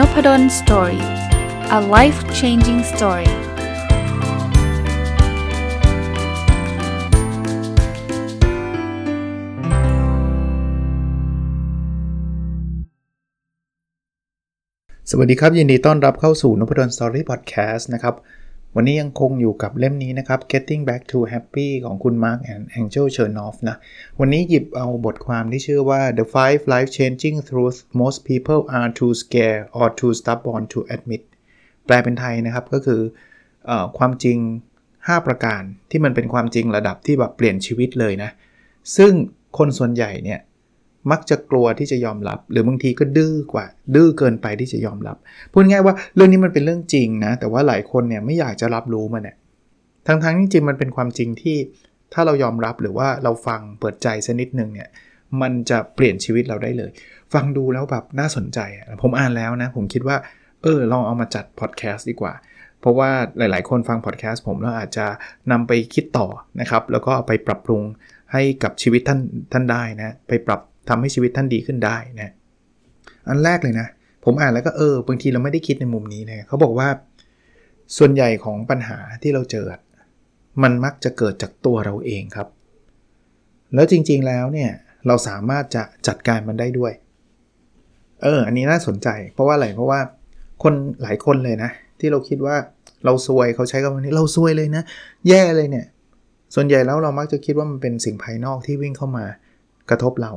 Nopadol Story a life changing story สวัสดีครับ ยินดีต้อนรับเข้าสู่นพดล Story Podcast นะครับ วันนี้ยังคงอยู่กับเล่มนี้นะครับ Getting Back to Happy ของคุณ Mark and Angel Chernoff นะ วันนี้หยิบเอาบทความที่ชื่อว่า The Five Life-Changing Truths Most People Are Too Scared or Too Stubborn to Admit แปลเป็นไทยนะครับก็คืออความจริง 5 ประการที่มันเป็นความจริงระดับที่แบบเปลี่ยนชีวิตเลยนะ ซึ่งคนส่วนใหญ่เนี่ย มักจะกลัวที่จะยอมรับ หรือบางทีก็ดื้อกว่า ดื้อเกินไปที่จะยอมรับ พูดง่ายว่าเรื่องนี้มันเป็นเรื่องจริงนะ แต่ว่าหลายคนเนี่ยไม่อยากจะรับรู้มันเนี่ยทั้งๆที่จริงมันเป็นความจริงที่ถ้าเรายอมรับหรือว่าเราฟังเปิดใจสักนิดนึงเนี่ยมันจะเปลี่ยนชีวิตเราได้เลย ฟังดูแล้วแบบน่าสนใจ ผมอ่านแล้วนะ ผมคิดว่า เออ ลองเอามาจัดพอดแคสต์ดีกว่า เพราะว่าหลาย ๆ คนฟังพอดแคสต์ผมแล้วอาจจะนำไปคิดต่อนะครับ แล้วก็เอาไปปรับปรุงให้กับชีวิตท่านท่านได้นะ ไปปรับ ทำให้ชีวิตท่านดีขึ้นได้นะอันแรกเลยนะ ผมอ่านแล้วก็เออบางทีเราไม่ได้คิดในมุมนี้นะเขาบอกว่า ส่วนใหญ่ของปัญหาที่เราเจอ มันมักจะเกิดจากตัวเราเองครับ แล้วจริงๆแล้วเนี่ยเราสามารถจะจัดการมันได้ด้วย เออ อันนี้น่าสนใจ เพราะว่าอะไร เพราะว่าคนหลายคนเลยนะ ที่เราคิดว่าเราซวยเขาใช้คำนี้เราซวยเลยนะ แย่เลยเนี่ย ส่วนใหญ่แล้วเรามักจะคิดว่ามันเป็นสิ่งภายนอกที่วิ่งเข้ามากระทบเรา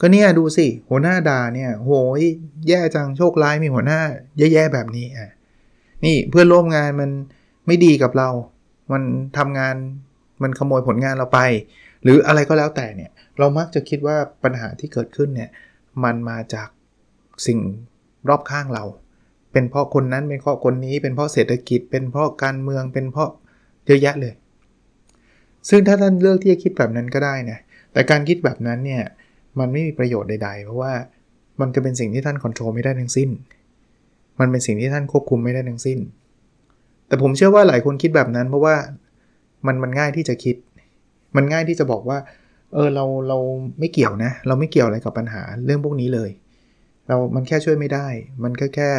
ก็เนี่ยดูสิ หัวหน้าด่าเนี่ย โหยแย่จังโชคร้ายมีหัวหน้า แย่ๆแบบนี้อะนี่เพื่อนร่วมงานมันไม่ดีกับเรา มันทำงานมันขโมยผลงานเราไป หรืออะไรก็แล้วแต่เนี่ย เรามักจะคิดว่าปัญหาที่เกิดขึ้นเนี่ย มันมาจากสิ่งรอบข้างเรา เป็นเพราะคนนั้นเป็นเพราะคนนี้ เป็นเพราะเศรษฐกิจ เป็นเพราะการเมืองเป็นเพราะเยอะแยะเลย ซึ่งถ้าท่านเลือกที่จะคิดแบบนั้นก็ได้นะแต่การคิดแบบนั้นเนี่ย มันไม่มีประโยชน์ใด ๆ เพราะว่ามันจะเป็นสิ่งที่ท่านควบคุมไม่ได้ทั้งสิ้น มันเป็นสิ่งที่ท่านควบคุมไม่ได้ทั้งสิ้น แต่ผมเชื่อว่าหลายคนคิดแบบนั้น เพราะว่ามันมันง่ายที่จะคิด มันง่ายที่จะบอกว่า เออเราเราไม่เกี่ยวนะ เราไม่เกี่ยวอะไรกับปัญหาเรื่องพวกนี้เลย เรา มันแค่ช่วยไม่ได้ มันก็แค่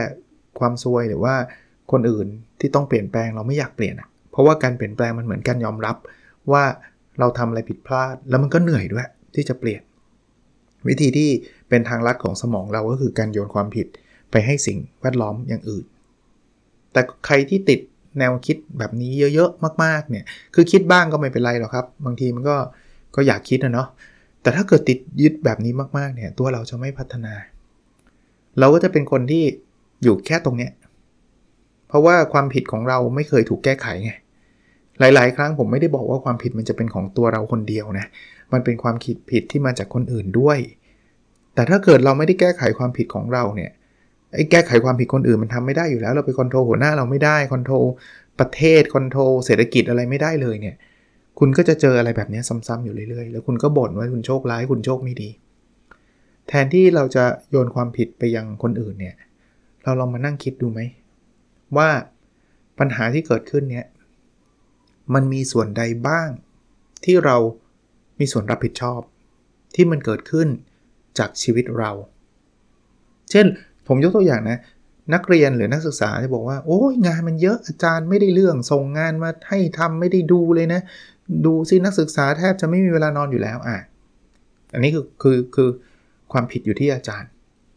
ความซวยหรือว่าคนอื่นที่ต้องเปลี่ยนแปลงเราไม่อยากเปลี่ยนอะเพราะว่าการเปลี่ยนแปลงมันเหมือนการยอมรับว่าเราทำอะไรผิดพลาด แล้วมันก็เหนื่อยด้วยที่จะเปลี่ยน วิธีที่เป็นทางลัดของสมองเราก็คือการโยนความผิดไปให้สิ่งแวดล้อมอย่างอื่น แต่ใครที่ติดแนวคิดแบบนี้เยอะๆมากๆเนี่ยคือคิดบ้างก็ไม่เป็นไรหรอกครับ บางทีมันก็ก็อยากคิดนะเนาะแต่ถ้าเกิดติดยึดแบบนี้มากๆเนี่ยตัวเราจะไม่พัฒนา เราก็จะเป็นคนที่อยู่แค่ตรงเนี้ยเพราะว่าความผิดของเราไม่เคยถูกแก้ไขไง หลาย ๆ ครั้งผมไม่ได้บอกว่าความผิดมันจะเป็นของตัวเราคนเดียวนะ มันเป็นความคิดผิดที่มาจากคนอื่นด้วย แต่ถ้าเกิดเราไม่ได้แก้ไขความผิดของเราเนี่ยไอ้แก้ไขความผิดคนอื่นมันทำไม่ได้อยู่แล้ว เราไป control หัวหน้าเราไม่ได้ control ประเทศ control เศรษฐกิจอะไรไม่ได้เลยเนี่ย คุณก็จะเจออะไรแบบนี้ซ้ำๆอยู่เรื่อย ๆ แล้วคุณก็บ่นว่าคุณโชคร้ายคุณโชคไม่ดี แทนที่เราจะโยนความผิดไปยังคนอื่นเนี่ย เราลองมานั่งคิดดูไหมว่าปัญหาที่เกิดขึ้นเนี่ย มันมีส่วนใดบ้าง ที่เรามีส่วนรับผิดชอบ ที่มันเกิดขึ้นจากชีวิตเรา เช่น ผมยกตัวอย่างนะ นักเรียนหรือนักศึกษาที่บอกว่า โอ้ยงานมันเยอะอาจารย์ไม่ได้เรื่องส่งงานมาให้ทำไม่ได้ดูเลยนะ ดูซินักศึกษาแทบจะไม่มีเวลานอนอยู่แล้วอะอันนี้คือคือคือความผิดอยู่ที่อาจารย์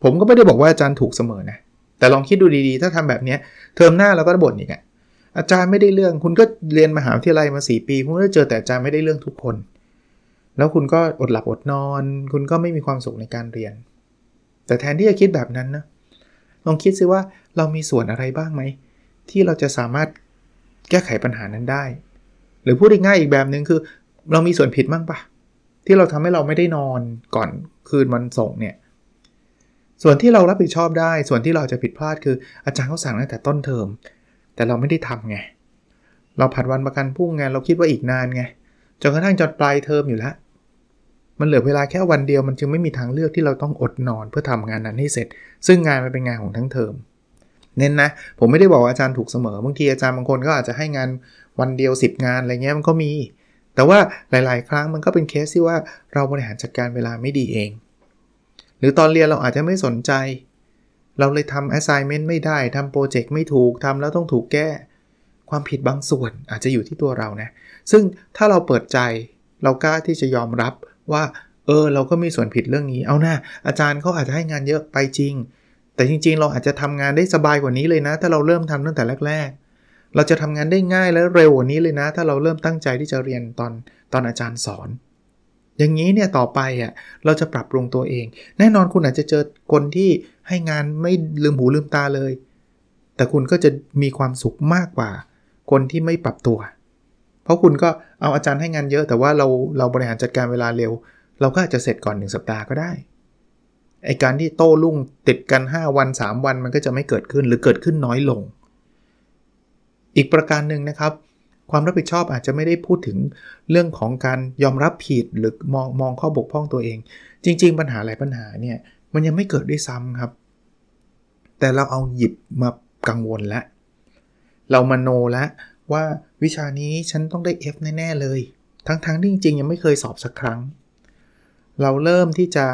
ผมก็ไม่ได้บอกว่าอาจารย์ถูกเสมอนะแต่ลองคิดดูดีๆ ถ้าทำแบบนี้เทอมหน้าเราก็บ่นอีกอะ อาจารย์ไม่ได้เรื่อง คุณก็เรียนมหาวิทยาลัยมา4ปี คุณก็เจอแต่อาจารย์ไม่ได้เรื่องทุกคน แล้วคุณก็อดหลับอดนอน คุณก็ไม่มีความสุขในการเรียน แต่แทนที่จะคิดแบบนั้นนะลองคิดซิว่าเรามีส่วนอะไรบ้างไหม ที่เราจะสามารถแก้ไขปัญหานั้นได้ หรือพูดง่ายอีกแบบหนึ่งคือ เรามีส่วนผิดบ้างปะที่เราทำให้เราไม่ได้นอนก่อนคืนวันส่งเนี่ยส่วนที่เรารับผิดชอบได้ ส่วนที่เราจะผิดพลาดคืออาจารย์เขาสั่งตั้งแต่ต้นเทอม แต่เราไม่ได้ทำไง เราผัดวันประกันพรุ่งไงเราคิดว่าอีกนานไงจนกระทั่งจนปลายเทอมอยู่แล้วมันเหลือเวลาแค่วันเดียวมันจึงไม่มีทางเลือกที่เราต้องอดนอนเพื่อทำงานนั้นให้เสร็จ ซึ่งงานมันเป็นงานของทั้งเทอมเนี้ยนะ ผมไม่ได้บอกอาจารย์ถูกเสมอบางทีอาจารย์บางคนก็อาจจะให้งานวันเดียว 10 งานอะไรเงี้ยมันก็มี แต่ว่าหลาย ๆ ครั้งมันก็เป็นเคสที่ว่าเราบริหารจัดการเวลาไม่ดีเอง หรือตอนเรียนเราอาจจะไม่สนใจ เราเลยทำ assignment ไม่ได้ทำโปรเจกต์ไม่ถูกทำแล้วต้องถูกแก้ ความผิดบางส่วนอาจจะอยู่ที่ตัวเรานะ ซึ่งถ้าเราเปิดใจเรากล้าที่จะยอมรับว่า เออ เราก็มีส่วนผิดเรื่องนี้ เอาหน้าอาจารย์เขาอาจจะให้งานเยอะไปจริง แต่จริง ๆ เราอาจจะทำงานได้สบายกว่านี้เลยนะ ถ้าเราเริ่มทำตั้งแต่แรก ๆ เราจะทำงานได้ง่ายและเร็วกว่านี้เลยนะ ถ้าเราเริ่มตั้งใจที่จะเรียนตอนตอนอาจารย์สอน อย่างนี้เนี่ยต่อไปอะเราจะปรับปรุงตัวเอง แน่นอนคุณอาจจะเจอคนที่ให้งานไม่ลืมหูลืมตาเลย แต่คุณก็จะมีความสุขมากกว่า คนที่ไม่ปรับตัว เพราะคุณก็เอาอาจารย์ให้งานเยอะ แต่ว่าเราเราบริหารจัดการเวลาเร็ว เราก็อาจจะเสร็จก่อน1สัปดาห์ก็ได้ไอการที่โต้รุ่งติดกัน 5 วัน 3 วันมันก็จะไม่เกิดขึ้นหรือเกิดขึ้นน้อยลง อีกประการหนึ่งนะครับ ความรับผิดชอบอาจจะไม่ได้พูดถึงเรื่องของการยอมรับผิดหรือมองมองข้อบกพร่องตัวเอง จริง ๆ ปัญหาหลายปัญหาเนี่ยมันยังไม่เกิดด้วยซ้ำครับ แต่เราเอาหยิบมากังวลแล้วเรามาโนแล้วว่าวิชานี้ฉันต้องได้ F แน่ ๆ เลย ทั้งๆทที่จริงๆ ยังไม่เคยสอบสักครั้ง เราเริ่มที่จะ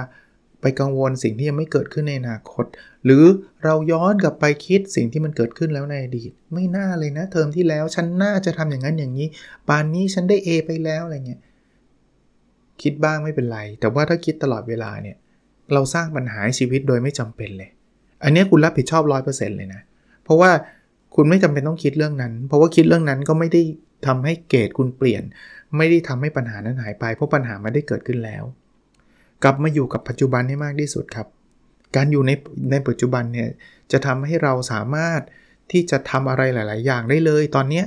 ไปกังวลสิ่งที่ยังไม่เกิดขึ้นในอนาคต หรือเราย้อนกลับไปคิดสิ่งที่มันเกิดขึ้นแล้วในอดีต ไม่น่าเลยนะเทอมที่แล้วฉันน่าจะทำอย่างนั้นอย่างนี้ปานนี้ฉันได้ A ไปแล้วอะไรเงี้ยคิดบ้างไม่เป็นไร แต่ว่าถ้าคิดตลอดเวลาเนี่ยเราสร้างปัญหาชีวิตโดยไม่จำเป็นเลย อันนี้คุณรับผิดชอบร้อยเปอร์เซ็นต์เลยนะ เพราะว่าคุณไม่จำเป็นต้องคิดเรื่องนั้น เพราะว่าคิดเรื่องนั้นก็ไม่ได้ทำให้เกรดคุณเปลี่ยน ไม่ได้ทำให้ปัญหานั้นหายไป เพราะปัญหาไม่ได้เกิดขึ้นแล้ว กลับมาอยู่กับปัจจุบันให้มากที่สุดครับ การอยู่ในในปัจจุบันเนี่ยจะทำให้เราสามารถที่จะทำอะไรหลาย ๆ อย่างได้เลยตอนนี้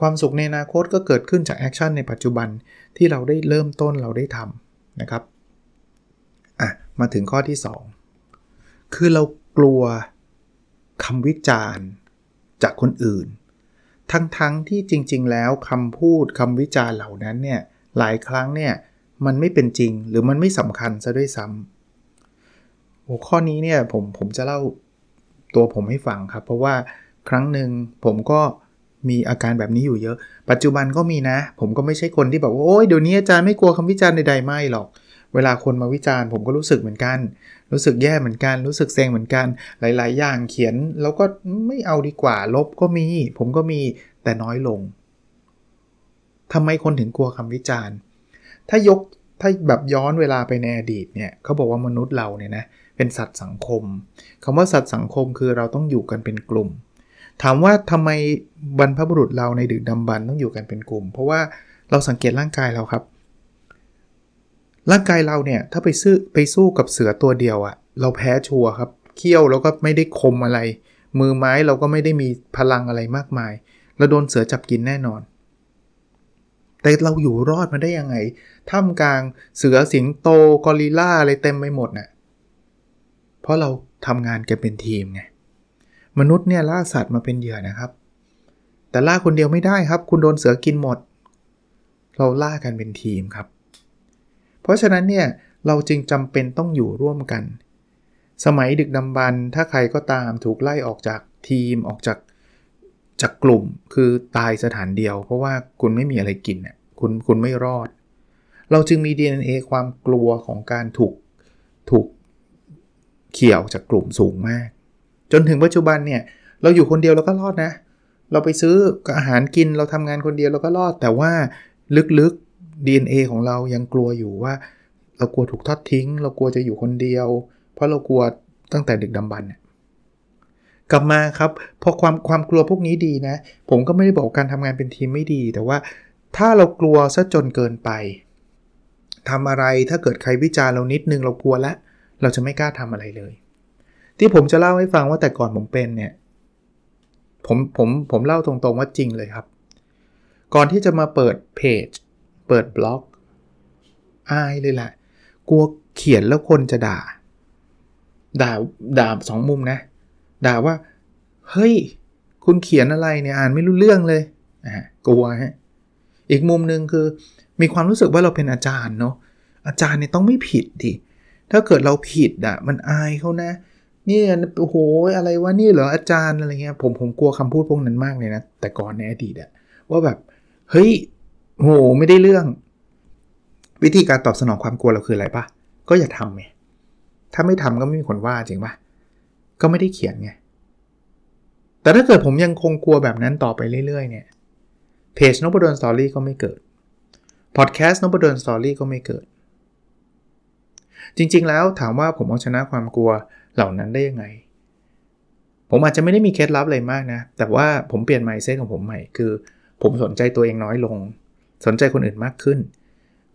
ความสุขในอนาคตก็เกิดขึ้นจาก action ในปัจจุบันที่เราได้เริ่มต้นเราได้ทำนะครับอะมาถึงข้อที่ 2 คือเรากลัวคำวิจารณ์จากคนอื่น ทั้งๆทที่จริงๆ แล้วคำพูดคำวิจารณ์เหล่านั้นเนี่ยหลายครั้งเนี่ย มันไม่เป็นจริงหรือมันไม่สำคัญซะด้วยซ้ำหัวข้อนี้เนี่ยผมผมจะเล่าตัวผมให้ฟังครับ เพราะว่าครั้งหนึ่งผมก็มีอาการแบบนี้อยู่เยอะ ปัจจุบันก็มีนะ ผมก็ไม่ใช่คนที่แบบว่าโอ้ยเดี๋ยวนี้อาจารย์ไม่กลัวคำวิจารณ์ใดๆไม่หรอก เวลาคนมาวิจารณ์ ผมก็รู้สึกเหมือนกัน รู้สึกแย่เหมือนกัน รู้สึกเซ็งเหมือนกัน หลาย ๆ อย่างเขียน แล้วก็ไม่เอาดีกว่า ลบก็มี ผมก็มีแต่น้อยลงทำไมคนถึงกลัวคำวิจารณ์ ถ้ายกถ้าแบบย้อนเวลาไปในอดีตเนี่ยเขาบอกว่ามนุษย์เราเนี่ยนะเป็นสัตว์สังคมคำว่าสัตว์สังคมคือเราต้องอยู่กันเป็นกลุ่ม ถามว่าทำไมบรรพบุรุษเราในดึกดำบรรต้องอยู่กันเป็นกลุ่ม เพราะว่าเราสังเกตร่างกายเราครับ ร่างกายเราเนี่ยถ้าไปซื้อไปสู้กับเสือตัวเดียวอะเราแพ้ชัวครับเขี้ยวเราก็ไม่ได้คมอะไร มือไม้เราก็ไม่ได้มีพลังอะไรมากมายเราโดนเสือจับกินแน่นอน แต่เราอยู่รอดมาได้ยังไง ท่ามกลางเสือสิงโตกอริลลาอะไรเต็มไปหมดนะ่ะเพราะเราทำงานกันเป็นทีมไงมนุษย์เนี่ยล่าสัตว์มาเป็นเหยื่อนะครับ แต่ล่าคนเดียวไม่ได้ครับ คุณโดนเสือกินหมด เราล่ากันเป็นทีมครับ เพราะฉะนั้นเนี่ยเราจึงจำเป็นต้องอยู่ร่วมกัน สมัยดึกดำบรรถ้าใครก็ตามถูกไล่ออกจากทีมออกจากจากกลุ่มคือตายสถานเดียว เพราะว่าคุณไม่มีอะไรกินน่ยคุณคุณไม่รอด เราจึงมี DNA ความกลัวของการถูกถูกเขี่ยวจากกลุ่มสูงมาก จนถึงปัจจุบันเนี่ยเราอยู่คนเดียวเราก็รอดนะ เราไปซื้ออาหารกินเราทำงานคนเดียวเราก็รอด แต่ว่าลึกๆ DNA ของเรายังกลัวอยู่ว่า เรากลัวถูกทอดทิ้ง เรากลัวจะอยู่คนเดียว เพราะเรากลัวตั้งแต่ดึกดำบรรพ์กลับมาครับพอความความกลัวพวกนี้ดีนะ ผมก็ไม่ได้บอกการทำงานเป็นทีมไม่ดี แต่ว่าถ้าเรากลัวซะจนเกินไป ทำอะไรถ้าเกิดใครวิจารณ์เรานิดนึงเรากลัวแล้วเราจะไม่กล้าทำอะไรเลย ที่ผมจะเล่าให้ฟังว่าแต่ก่อนผมเป็นเนี่ยผมผมผมเล่าตรงๆว่าจริงเลยครับ ก่อนที่จะมาเปิดเพจเปิดบล็อกอายเลยแหละกลัวเขียนแล้วคนจะด่า ด่าด่าสองมุมนะ ด่าว่า เฮ้ย คุณเขียนอะไรเนี่ยอ่านไม่รู้เรื่องเลยอ่ากลัวฮะอีกมุมหนึ่งคือ มีความรู้สึกว่าเราเป็นอาจารย์เนาะอาจารย์เนี่ยต้องไม่ผิดดิถ้าเกิดเราผิดอะมันอายเขานะนี่โอ้โหอะไรวะนี่เหรออาจารย์อะไรเงี้ยผมผมกลัวคำพูดพวกนั้นมากเลยนะแต่ก่อนในอดีตอะว่าแบบเฮ้ยโหไม่ได้เรื่อง วิธีการตอบสนองความกลัวเราคืออะไรปะก็อย่าทำไงถ้าไม่ทำก็ไม่มีคนว่าจริงปะก็ไม่ได้เขียนไงแต่ถ้าเกิดผมยังคงกลัวแบบนั้นต่อไปเรื่อยๆเนี่ยเพจนบดอนสตอรี่ก็ไม่เกิด พอดแคสต์นบดอนสตอรี่ก็ไม่เกิด จริงๆแล้วถามว่าผมเอาชนะความกลัวเหล่านั้นได้ยังไง ผมอาจจะไม่ได้มีเคล็ดลับอะไรมากนะ แต่ว่าผมเปลี่ยน mindset ของผมใหม่คือ ผมสนใจตัวเองน้อยลง สนใจคนอื่นมากขึ้น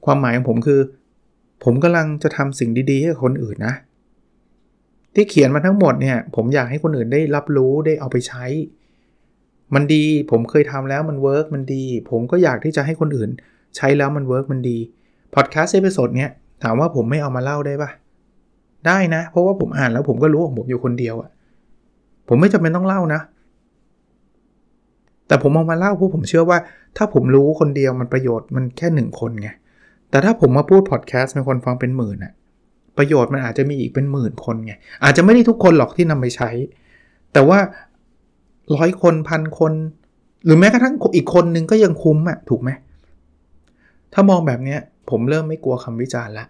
ความหมายของผมคือ ผมกำลังจะทำสิ่งดีๆให้คนอื่นนะ ที่เขียนมาทั้งหมดเนี่ยผมอยากให้คนอื่นได้รับรู้ได้เอาไปใช้ มันดีผมเคยทำแล้วมัน work มันดี ผมก็อยากที่จะให้คนอื่น ใช้แล้วมัน work มันดี podcast episode เนี้ยถามว่าผมไม่เอามาเล่าได้ปะได้นะ เพราะว่าผมอ่านแล้วผมก็รู้ของผมอยู่คนเดียวอะผมไม่จำเป็นต้องเล่านะ แต่ผมเอามาเล่าเพราะผมเชื่อว่า ถ้าผมรู้คนเดียวมันประโยชน์มันแค่หนึ่งคนไงแต่ถ้าผมมาพูดพอดแคสต์มีคนฟังเป็นหมื่นอะประโยชน์มันอาจจะมีอีกเป็นหมื่นคนไงอาจจะไม่ได้ทุกคนหรอกที่นำไปใช้ แต่ว่าร้อยคนพันคน หรือแม้กระทั่งอีกคนนึงก็ยังคุ้มอะถูกไหม ถ้ามองแบบนี้ผมเริ่มไม่กลัวคำวิจารณ์ละ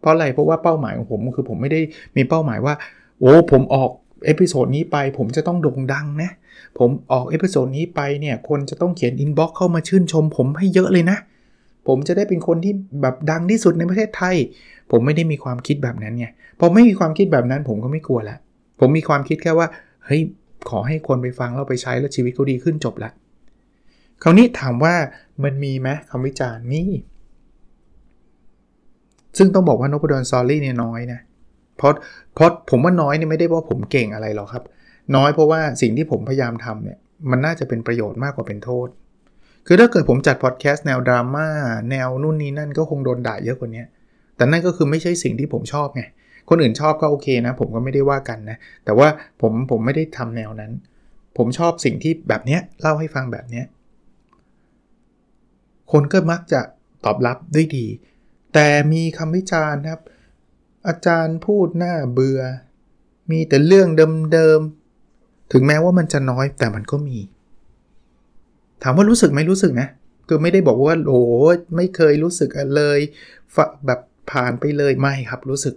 เพราะอะไรเพราะว่าเป้าหมายของผมคือผมไม่ได้มีเป้าหมายว่าโอ้ผมออก episode นี้ไปผมจะต้องโด่งดังนะผมออก episode นี้ไปเนี่ยคนจะต้องเขียน inbox เข้ามาชื่นชม ผมให้เยอะเลยนะ ผมจะได้เป็นคนที่แบบดังที่สุดในประเทศไทย ผมไม่ได้มีความคิดแบบนั้นไงพอไม่มีความคิดแบบนั้นผมก็ไม่กลัวละผมมีความคิดแค่ว่าเฮ้ยขอให้คนไปฟังแล้วไปใช้แล้วชีวิตเขาดีขึ้นจบละ คราวนี้ถามว่ามันมีไหมคำวิจารณ์มีซึ่งต้องบอกว่านพดลซอรี่เนี่ยน้อยนะเพราะเพราะผมว่าน้อยเนี่ยไม่ได้ว่าผมเก่งอะไรหรอกครับ น้อยเพราะว่าสิ่งที่ผมพยายามทำเนี่ยมันน่าจะเป็นประโยชน์มากกว่าเป็นโทษ คือถ้าเกิดผมจัดพอดแคสต์แนวดราม่าแนวนู่นนี่นั่นก็คงโดนด่าเยอะกว่านี้แต่นั่นก็คือไม่ใช่สิ่งที่ผมชอบไงคนอื่นชอบก็โอเคนะ ผมก็ไม่ได้ว่ากันนะ แต่ว่าผมผมไม่ได้ทำแนวนั้น ผมชอบสิ่งที่แบบเนี้ยเล่าให้ฟังแบบเนี้ย คนก็มักจะตอบรับด้วยดี แต่มีคำวิจารณ์ครับ อาจารย์พูดหน้าเบื่อ มีแต่เรื่องเดิมๆ ถึงแม้ว่ามันจะน้อยแต่มันก็มี ถามว่ารู้สึกไหมรู้สึกนะ คือไม่ได้บอกว่าโอ้ไม่เคยรู้สึกเลยแบบผ่านไปเลยไม่ครับรู้สึก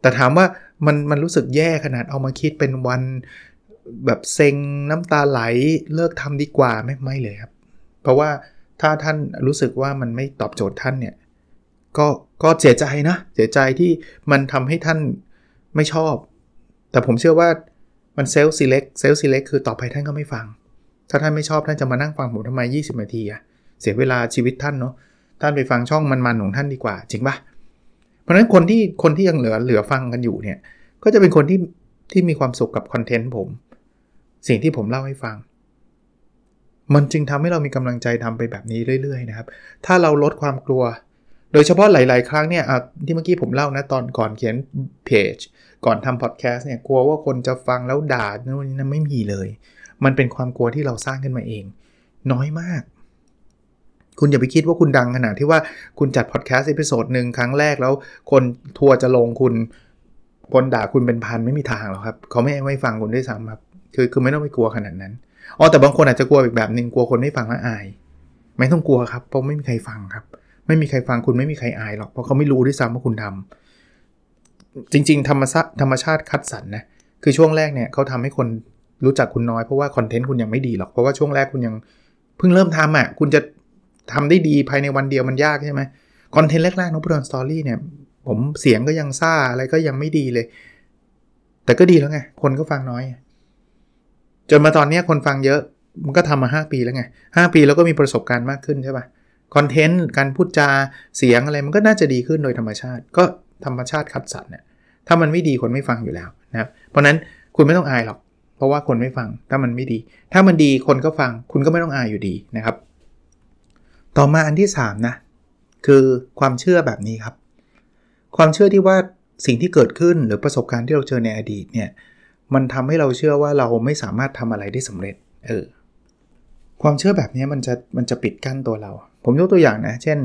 แต่ถามว่ามันมันรู้สึกแย่ขนาดเอามาคิดเป็นวันแบบเซ็งน้ำตาไหลเลิกทำดีกว่าไม่ไม่เลยครับ เพราะว่า ถ้าท่านรู้สึกว่ามันไม่ตอบโจทย์ท่านเนี่ยก็ก็เสียใจนะเสียใจที่มันทำให้ท่านไม่ชอบ แต่ผมเชื่อว่ามันเซลล์ซีเล็กเซลล์ซีเล็กคือต่อไปท่านก็ไม่ฟัง ถ้าท่านไม่ชอบท่านจะมานั่งฟังผมทำไม 20 นาทีอะเสียเวลาชีวิตท่านเนาะท่านไปฟังช่องมันๆของท่านดีกว่า จริงปะเพราะฉะนั้นคนที่คนที่ยังเหลือเหลือฟังกันอยู่เนี่ยก็จะเป็นคนที่ที่มีความสุขกับคอนเทนต์ผม สิ่งที่ผมเล่าให้ฟัง มันจึงทำให้เรามีกำลังใจทำไปแบบนี้เรื่อยๆนะครับ ถ้าเราลดความกลัว โดยเฉพาะหลาย ๆ ครั้งเนี่ยที่เมื่อกี้ผมเล่านะตอนก่อนเขียนเพจก่อนทำพอดแคสต์เนี่ยกลัวว่าคนจะฟังแล้วด่านู่นนี่ไม่มีเลย มันเป็นความกลัวที่เราสร้างขึ้นมาเอง น้อยมาก คุณอย่าไปคิดว่าคุณดังขนาดที่ว่าคุณจัด podcast episode หนึ่งครั้งแรกแล้ว คนทัวร์จะลงคุณคนด่าคุณเป็นพันไม่มีทางหรอกครับ เขาไม่ไม่ฟังคุณด้วยซ้ำครับคือคือไม่ต้องไปกลัวขนาดนั้น อ๋อแต่บางคนอาจจะกลัวอีกแบบหนึ่งกลัวคนไม่ฟังแล้วอาย ไม่ต้องกลัวครับ เพราะไม่มีใครฟังครับ ไม่มีใครฟังคุณไม่มีใครอายหรอกเพราะเขาไม่รู้ด้วยซ้ำว่าคุณทำจริง ๆ ธรรมชาติธรรมชาติคัดสรรนะคือช่วงแรกเนี่ยเขาทำให้คนรู้จักคุณน้อยเพราะว่าคอนเทนต์คุณยังไม่ดีหรอกเพราะว่าช่วงแรกคุณยังเพิ่งเริ่มทำอะคุณจะทำได้ดีภายในวันเดียวมันยากใช่ไหมคอนเทนต์แรกๆนพดลสตอรี่เนี่ยผมเสียงก็ยังซ่าอะไรก็ยังไม่ดีเลย แต่ก็ดีแล้วไงคนก็ฟังน้อย จนมาตอนนี้คนฟังเยอะ มันก็ทำมา 5 ปีแล้วไง 5 ปีแล้วก็มีประสบการณ์มากขึ้นใช่ปะ่ะคอนเทนต์ การพูดจาเสียงอะไรมันก็น่าจะดีขึ้นโดยธรรมชาติ ก็ธรรมชาติคัดสรรเนี่ยถ้ามันไม่ดีคนไม่ฟังอยู่แล้วนะครับเพราะนั้นคุณไม่ต้องอายหรอก เพราะว่าคนไม่ฟังถ้ามันไม่ดี ถ้ามันดีคนก็ฟัง คุณก็ไม่ต้องอายอยู่ดีนะครับ ต่อมาอันที่3นะคือความเชื่อแบบนี้ครับ ความเชื่อที่ว่าสิ่งที่เกิดขึ้นหรือประสบการณ์ที่เราเจอในอดีตเนี่ย มันทำให้เราเชื่อว่าเราไม่สามารถทำอะไรได้สำเร็จ เออ ความเชื่อแบบนี้มันจะมันจะปิดกั้นตัวเรา ผมยกตัวอย่างนะ เช่น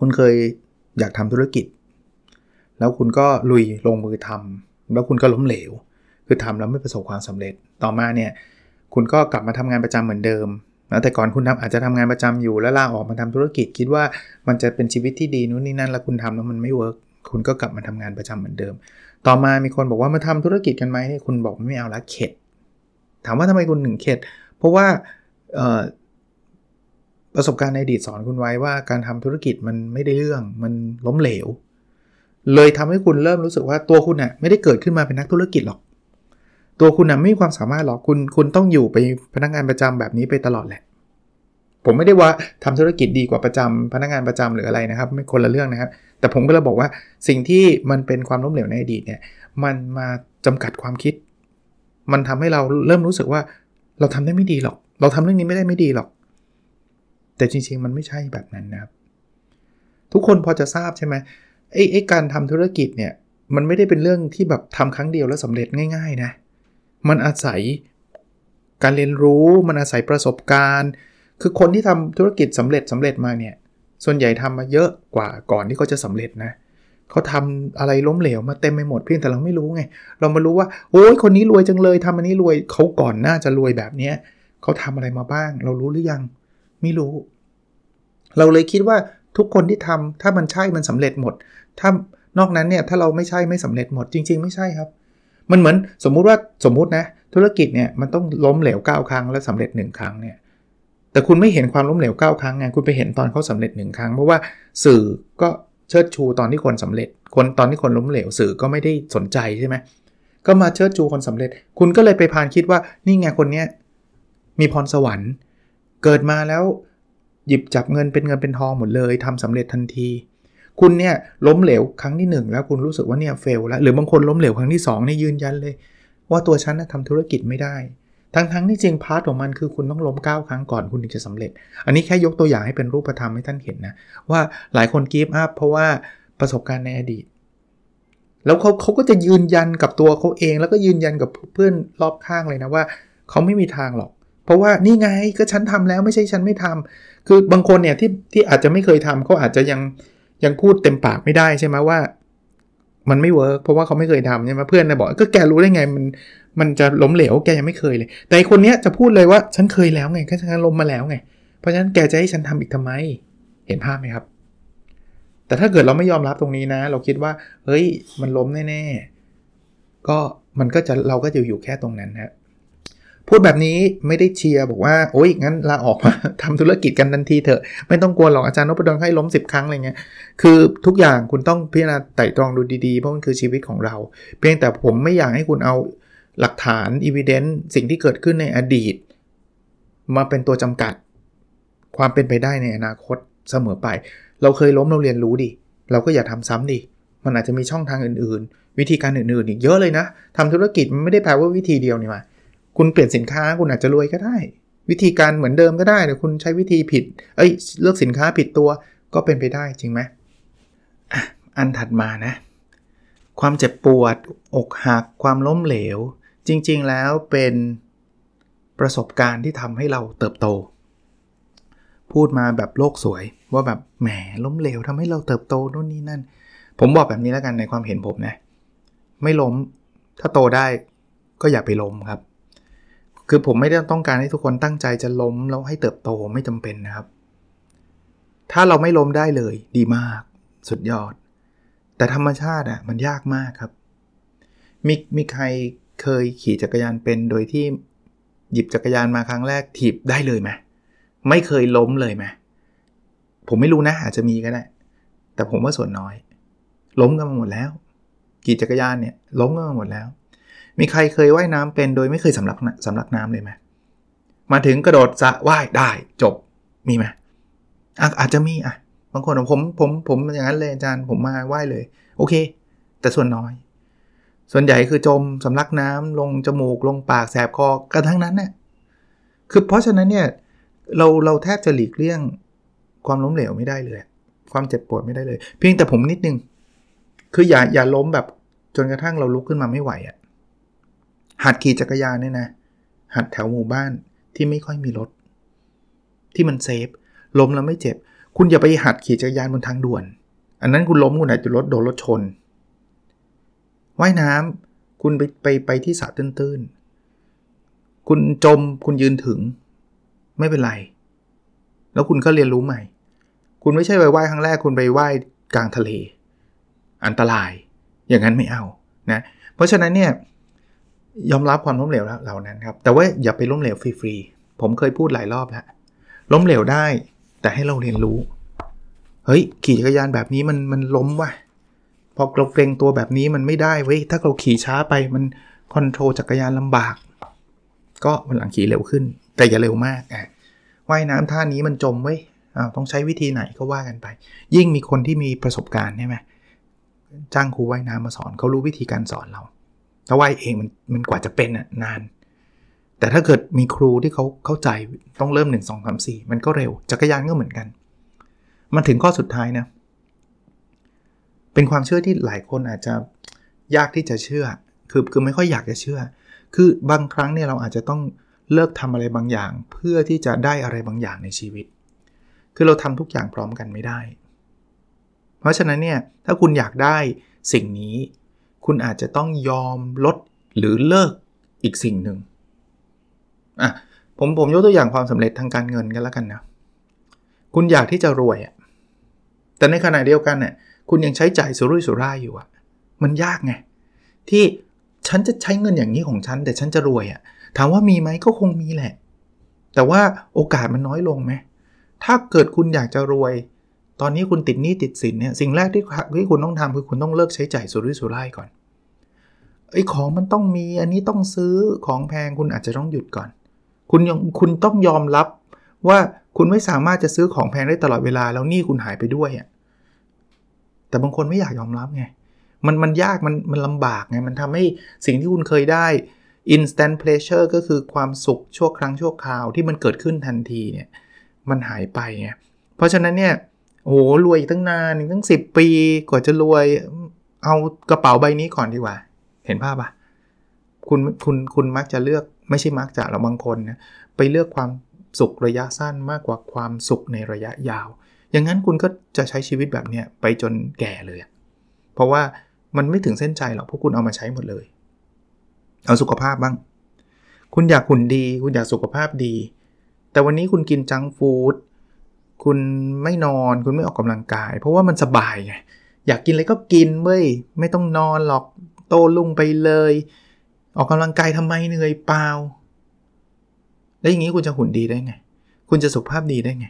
คุณเคยอยากทำธุรกิจ แล้วคุณก็ลุยลงมือทำแล้วคุณก็ล้มเหลว คือทำแล้วไม่ประสบความสำเร็จ ต่อมาเนี่ย คุณก็กลับมาทำงานประจำเหมือนเดิมนะแต่ก่อนคุณทำอาจจะทำงานประจำอยู่แล้วลาออกมาทำธุรกิจ คิดว่ามันจะเป็นชีวิตที่ดีนู้นนี่นั่นแล้วคุณทำแล้วมันไม่เวิร์กคุณก็กลับมาทำงานประจำเหมือนเดิม ต่อมามีคนบอกว่ามาทำธุรกิจกันไหมเนี่ยคุณบอกไม่เอาละเข็ด ถามว่าทำไมคุณหนึ่งเข็ด เพราะว่าประสบการณ์ในอดีตสอนคุณไว้ว่าการทำธุรกิจมันไม่ได้เรื่องมันล้มเหลว เลยทำให้คุณเริ่มรู้สึกว่าตัวคุณน่ะไม่ได้เกิดขึ้นมาเป็นนักธุรกิจหรอก ตัวคุณน่ะไม่มีความสามารถหรอกคุณคุณต้องอยู่ไปพนักงานประจำแบบนี้ไปตลอดแหละ ผมไม่ได้ว่าทำธุรกิจดีกว่าประจำพนักงานประจำหรืออะไรนะครับ ไม่คนละเรื่องนะครับ แต่ผมก็เลยบอกว่าสิ่งที่มันเป็นความล้มเหลวในอดีตเนี่ยมันมาจำกัดความคิด มันทำให้เราเริ่มรู้สึกว่าเราทำได้ไม่ดีหรอก เราทำเรื่องนี้ไม่ได้ไม่ดีหรอก แต่จริง ๆ มันไม่ใช่แบบนั้นนะครับ ทุกคนพอจะทราบใช่ไหมไอ้ไอ้การทำธุรกิจเนี่ยมันไม่ได้เป็นเรื่องที่แบบทำครั้งเดียวแล้วสำเร็จง่าย ๆ นะ มันอาศัยการเรียนรู้ มันอาศัยประสบการณ์ คือคนที่ทำธุรกิจสำเร็จสำเร็จมาเนี่ย ส่วนใหญ่ทำมาเยอะกว่าก่อนที่เขาจะสำเร็จนะเขาทำอะไรล้มเหลวมาเต็มไปหมดเพียงแต่เราไม่รู้ไง เรามารู้ว่า โอ้ยคนนี้รวยจังเลยทำอันนี้รวยเขาก่อนหน้าจะรวยแบบเนี้ยเขาทำอะไรมาบ้าง เรารู้หรือยัง ไม่รู้ เราเลยคิดว่าทุกคนที่ทำถ้ามันใช่มันสำเร็จหมด ถ้านอกนั้นเนี่ยถ้าเราไม่ใช่ไม่สำเร็จหมดจริง ๆ ไม่ใช่ครับ มันเหมือนสมมุติว่าสมมุตินะ ธุรกิจเนี่ยมันต้องล้มเหลว9ครั้งแล้วสาเร็จ1ครั้งเนี่ย แต่คุณไม่เห็นความล้มเหลว9ครั้งไงคุณไปเห็นตอนเขาสำเร็จ1ครั้ง เพราะว่าสื่อก็เชิดชูตอนที่คนสำเร็จ คนตอนที่คนล้มเหลวสื่อก็ไม่ได้สนใจใช่ไหมก็มาเชิดชูคนสำเร็จ คุณก็เลยไปพานคิดว่านี่ไงคนเนี้ยมีพรสวรรค์ เกิดมาแล้วหยิบจับเงินเป็นเงินเป็นทองหมดเลยทำสำเร็จทันที คุณเนี่ยล้มเหลวครั้งที่ 1 แล้วคุณรู้สึกว่าเนี่ยเฟลแล้วหรือบางคนล้มเหลวครั้งที่2นี่ยืนยันเลย ว่าตัวฉันทำธุรกิจไม่ได้ ทั้งทั้งที่จริง path ของมันคือคุณต้องล้ม9ครั้งก่อนคุณถึงจะสำเร็จ อันนี้แค่ยกตัวอย่างให้เป็นรูปธรรมให้ท่านเห็นนะว่าหลายคน give up เพราะว่าประสบการณ์ในอดีต แล้วเขาเขาก็จะยืนยันกับตัวเขาเอง แล้วก็ยืนยันกับเพื่อนรอบข้างเลยนะว่าเขาไม่มีทางหรอก เพราะว่านี่ไงก็ฉันทำแล้วไม่ใช่ฉันไม่ทำคือบางคนเนี่ยที่ที่อาจจะไม่เคยทำเขาอาจจะยังยังพูดเต็มปากไม่ได้ใช่ไหมว่ามันไม่ work เพราะว่าเขาไม่เคยทำใช่ไหมเพื่อนนะบอกก็แกรู้ได้ไงมัน มันจะล้มเหลวแกยังไม่เคยเลย แต่คนเนี้ยจะพูดเลยว่าฉันเคยแล้วไงก็ฉันล้มมาแล้วไง เพราะฉะนั้นแกจะให้ฉันทำอีกทำไม เห็นภาพไหมครับ แต่ถ้าเกิดเราไม่ยอมรับตรงนี้นะ เราคิดว่า เฮ้ย มันล้มแน่ๆ ก็มันก็จะเราก็จะอยู่แค่ตรงนั้นนะพูดแบบนี้ไม่ได้เชียร์บอกว่าโอ้ยงั้นลาออกมาทำธุรกิจกันทันทีเถอะ ไม่ต้องกลัวหรอกอาจารย์นพดลให้ล้ม 10 ครั้งอะไรเงี้ยคือทุกอย่างคุณต้องพิจารณาไต่ตรองดูดีๆ เพราะมันคือชีวิตของเรา เพียงแต่ผมไม่อยากให้คุณเอา หลักฐานอีเวนต์สิ่งที่เกิดขึ้นในอดีต มาเป็นตัวจำกัด ความเป็นไปได้ในอนาคตเสมอไป เราเคยล้มเราเรียนรู้ดิ เราก็อย่าทำซ้ำดิ มันอาจจะมีช่องทางอื่นๆ วิธีการอื่นๆ อีกเยอะเลยนะทำธุรกิจมันไม่ได้แปลว่าวิธีเดียวนี่มา คุณเปลี่ยนสินค้าคุณอาจจะรวยก็ได้ วิธีการเหมือนเดิมก็ได้แต่คุณใช้วิธีผิด เอ้ย เลือกสินค้าผิดตัวก็เป็นไปได้จริงไหมอันถัดมานะ ความเจ็บปวด อกหัก ความล้มเหลว จริงๆแล้วเป็นประสบการณ์ที่ทำให้เราเติบโต พูดมาแบบโลกสวยว่าแบบแหมล้มเหลวทำให้เราเติบโตนู่นนี่นั่น ผมบอกแบบนี้แล้วกันในความเห็นผมนะไม่ล้มถ้าโตได้ก็อย่าไปล้มครับ คือผมไม่ได้ต้องการให้ทุกคนตั้งใจจะล้มแล้วให้เติบโตไม่จำเป็นนะครับ ถ้าเราไม่ล้มได้เลยดีมาก สุดยอด แต่ธรรมชาติอะมันยากมากครับ มีมีใคร เคยขี่จักรยานเป็นโดยที่หยิบจักรยานมาครั้งแรกถีบได้เลยไหมไม่เคยล้มเลยไหมผมไม่รู้นะอาจจะมีก็ได้ แต่ผมว่าส่วนน้อย ล้มกันมาหมดแล้ว ขี่จักรยานเนี่ยล้มกันมาหมดแล้ว มีใครเคยว่ายน้ำเป็นโดยไม่เคยสำลักสำลักน้ำเลยไหมมาถึงกระโดดสะว่ายได้จบมีไหมอาอาจจะมีอะบางคนผมผมผมอย่างนั้นเลยอาจารย์ผมมาว่ายเลย โอเค แต่ส่วนน้อย ส่วนใหญ่คือจมสำลักน้ำลงจมูกลงปากแสบคอกระทั่งนั้นเนี่ยคือเพราะฉะนั้นเนี่ยเราเราแทบจะหลีกเลี่ยงความล้มเหลวไม่ได้เลย ความเจ็บปวดไม่ได้เลย เพียงแต่ผมนิดนึง คืออย่าอย่าล้มแบบจนกระทั่งเราลุกขึ้นมาไม่ไหวอะ่ะหัดขี่จักรยานเนี่ยนะ หัดแถวหมู่บ้านที่ไม่ค่อยมีรถ ที่มันเซฟล้มแล้วไม่เจ็บ คุณอย่าไปหัดขี่จักรยานบนทางด่วน อันนั้นคุณล้มคุณอาจจะรถโดนรถชน ว่ายน้ำคุณไปไปไปที่สระตื้นๆ คุณจมคุณยืนถึง ไม่เป็นไร แล้วคุณก็เรียนรู้ใหม่ คุณไม่ใช่ไปว่ายครั้งแรก คุณไปว่ายกลางทะเล อันตราย อย่างนั้นไม่เอานะเพราะฉะนั้นเนี่ยยอมรับความล้มเหลวเหล่านั้นครับ แต่ว่าอย่าไปล้มเหลวฟรีๆ ผมเคยพูดหลายรอบแล้ว ล้มเหลวได้ แต่ให้เราเรียนรู้ เฮ้ย ขี่จักรยานแบบนี้มันมันล้มว่ะ พอเราเกรงตัวแบบนี้มันไม่ได้เว้ยถ้าเราขี่ช้าไปมันคอนโทรลจักรยานลำบาก ก็วันหลังขี่เร็วขึ้น แต่อย่าเร็วมากอะว่ายน้ำท่านี้มันจมเว้ยอ้าวต้องใช้วิธีไหนก็ว่ากันไป ยิ่งมีคนที่มีประสบการณ์ใช่ไหมจ้างครูว่ายน้ำมาสอนเขารู้วิธีการสอนเราถ้าว่ายเองมันมันกว่าจะเป็นอะนาน แต่ถ้าเกิดมีครูที่เขาเข้าใจต้องเริ่ม 1 2 3 4 มันก็เร็วจักรยานก็เหมือนกัน มันถึงข้อสุดท้ายนะ เป็นความเชื่อที่หลายคนอาจจะยากที่จะเชื่อ คือคือไม่ค่อยอยากจะเชื่อ คือบางครั้งเนี่ยเราอาจจะต้องเลิกทำอะไรบางอย่าง เพื่อที่จะได้อะไรบางอย่างในชีวิต คือเราทำทุกอย่างพร้อมกันไม่ได้ เพราะฉะนั้นเนี่ยถ้าคุณอยากได้สิ่งนี้ คุณอาจจะต้องยอมลดหรือเลิกอีกสิ่งหนึ่งอะผมผมยกตัวอย่างความสำเร็จทางการเงินกันแล้วกันนะ คุณอยากที่จะรวยอะแต่ในขณะเดียวกันเนี่ย คุณยังใช้จ่ายสุรุ่ยสุร่ายอยู่อะมันยากไงที่ฉันจะใช้เงินอย่างนี้ของฉัน แต่ฉันจะรวยอะถามว่ามีไหมก็คงมีแหละ แต่ว่าโอกาสมันน้อยลงไหมถ้าเกิดคุณอยากจะรวย ตอนนี้คุณติดหนี้ติดสินเนี่ยสิ่งแรกที่ที่คุณต้องทำคือคุณต้องเลิกใช้จ่ายสุรุ่ยสุร่ายก่อนไอ้ของมันต้องมีอันนี้ต้องซื้อของแพงคุณอาจจะต้องหยุดก่อน คุณยังคุณต้องยอมรับว่าคุณไม่สามารถจะซื้อของแพงได้ตลอดเวลาแล้วหนี่คุณหายไปด้วยอะ แต่บางคนไม่อยากยอมรับไง มันมันยากมันมันลำบากไง มันทำให้สิ่งที่คุณเคยได้ instant pleasure ก็คือความสุขชั่วครั้งชั่วคราวที่มันเกิดขึ้นทันทีเนี่ย มันหายไปไง เพราะฉะนั้นเนี่ยโอ้รวยตั้งนานตั้ง 10 ปีกว่าจะรวย เอากระเป๋าใบนี้ก่อนดีกว่า เห็นภาพปะคุณคุณคุณมักจะเลือกไม่ใช่มักจะเราบางคนนะไปเลือกความสุขระยะสั้นมากกว่าความสุขในระยะยาว อย่างนั้นคุณก็จะใช้ชีวิตแบบเนี้ยไปจนแก่เลย เพราะว่ามันไม่ถึงเส้นใจหรอกพราะคุณเอามาใช้หมดเลย เอาสุขภาพบ้าง คุณอยากหุ่นดี คุณอยากสุขภาพดี แต่วันนี้คุณกินจังฟู้ดคุณไม่นอน คุณไม่ออกกำลังกาย เพราะว่ามันสบายไงอยากกินอะไรก็กินเว้ยไม่ต้องนอนหรอกโตลุ่งไปเลย ออกกำลังกายทำไมเหนื่อยเปล่าแล้วอย่างนี้คุณจะหุ่นดีได้ไง คุณจะสุขภาพดีได้ไง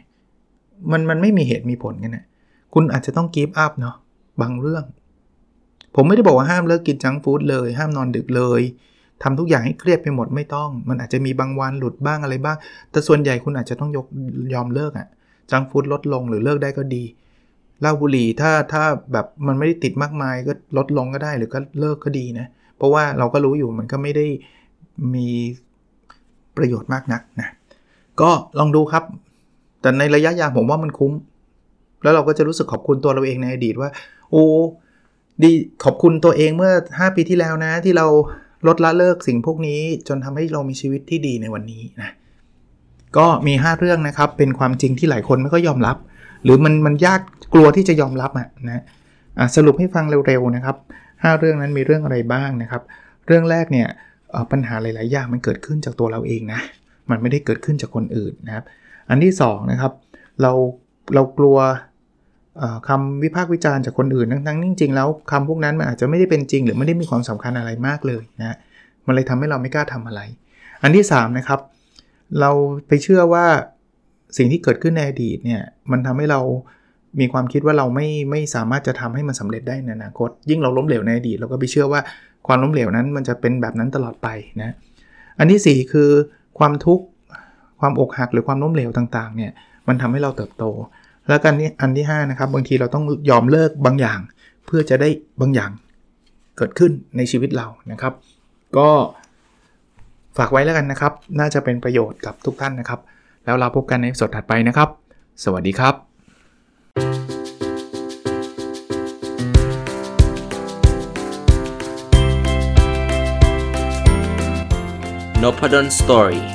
มันมันไม่มีเหตุมีผลกันนะคุณอาจจะต้องกีฟอัพเนาะบางเรื่อง ผมไม่ได้บอกว่าห้ามเลิกกินจังฟู้ดเลย ห้ามนอนดึกเลยทำทุกอย่างให้เครียดไปหมดไม่ต้อง มันอาจจะมีบางวันหลุดบ้างอะไรบ้าง แต่ส่วนใหญ่คุณอาจจะต้องยกยอมเลิกอะ่ะจังฟู้ดลดลงหรือเลิกได้ก็ดีเหล้าบุหรี่ถ้าถ้าแบบมันไม่ได้ติดมากมายก็ลดลงก็ได้หรือก็เลิกก็ดีนะ เพราะว่าเราก็รู้อยู่มันก็ไม่ได้มีประโยชน์มากนักนะ ก็ลองดูครับ แต่ในระยะยาวผมว่ามันคุ้ม แล้วเราก็จะรู้สึกขอบคุณตัวเราเองในอดีตว่า โอ้ดีขอบคุณตัวเองเมื่อ 5 ปีที่แล้วนะ ที่เราลดละเลิกสิ่งพวกนี้ จนทำให้เรามีชีวิตที่ดีในวันนี้นะก็มี 5 เรื่องนะครับ เป็นความจริงที่หลายคนไม่ก็ยอมรับ หรือมันมันยากกลัวที่จะยอมรับอะนะะสรุปให้ฟังเร็วๆนะครับ 5 เรื่องนั้นมีเรื่องอะไรบ้างนะครับ เรื่องแรกเนี่ยปัญหาหลายๆอย่างมันเกิดขึ้นจากตัวเราเองนะมันไม่ได้เกิดขึ้นจากคนอื่นนะครับ อันที่2นะครับเราเรากลัวคำวิพากษ์วิจารณ์จากคนอื่นทั้งๆจริงๆแล้วคำพวกนั้นมันอาจจะไม่ได้เป็นจริง หรือไม่ได้มีความสำคัญอะไรมากเลยนะมันเลยทำให้เราไม่กล้าทำอะไร อันที่3นะครับเราไปเชื่อว่าสิ่งที่เกิดขึ้นในอดีตเนี่ยมันทำให้เรามีความคิดว่าเราไม่ไม่สามารถจะทำให้มันสำเร็จได้ในอนาคต ยิ่งเราล้มเหลวในอดีตเราก็ไปเชื่อว่าความล้มเหลวนั้นมันจะเป็นแบบนั้นตลอดไปนะอันที่ 4 คือความทุกข์ ความอกหักหรือความล้มเหลวต่างๆเนี่ยมันทำให้เราเติบโต แล้วกันนี้อันที่5นะครับบางทีเราต้องยอมเลิกบางอย่าง เพื่อจะได้บางอย่างเกิดขึ้นในชีวิตเรานะครับ ก็ฝากไว้แล้วกันนะครับ น่าจะเป็นประโยชน์กับทุกท่านนะครับ แล้วเราพบกันในสดถัดไปนะครับ สวัสดีครับ n o p a d o n Story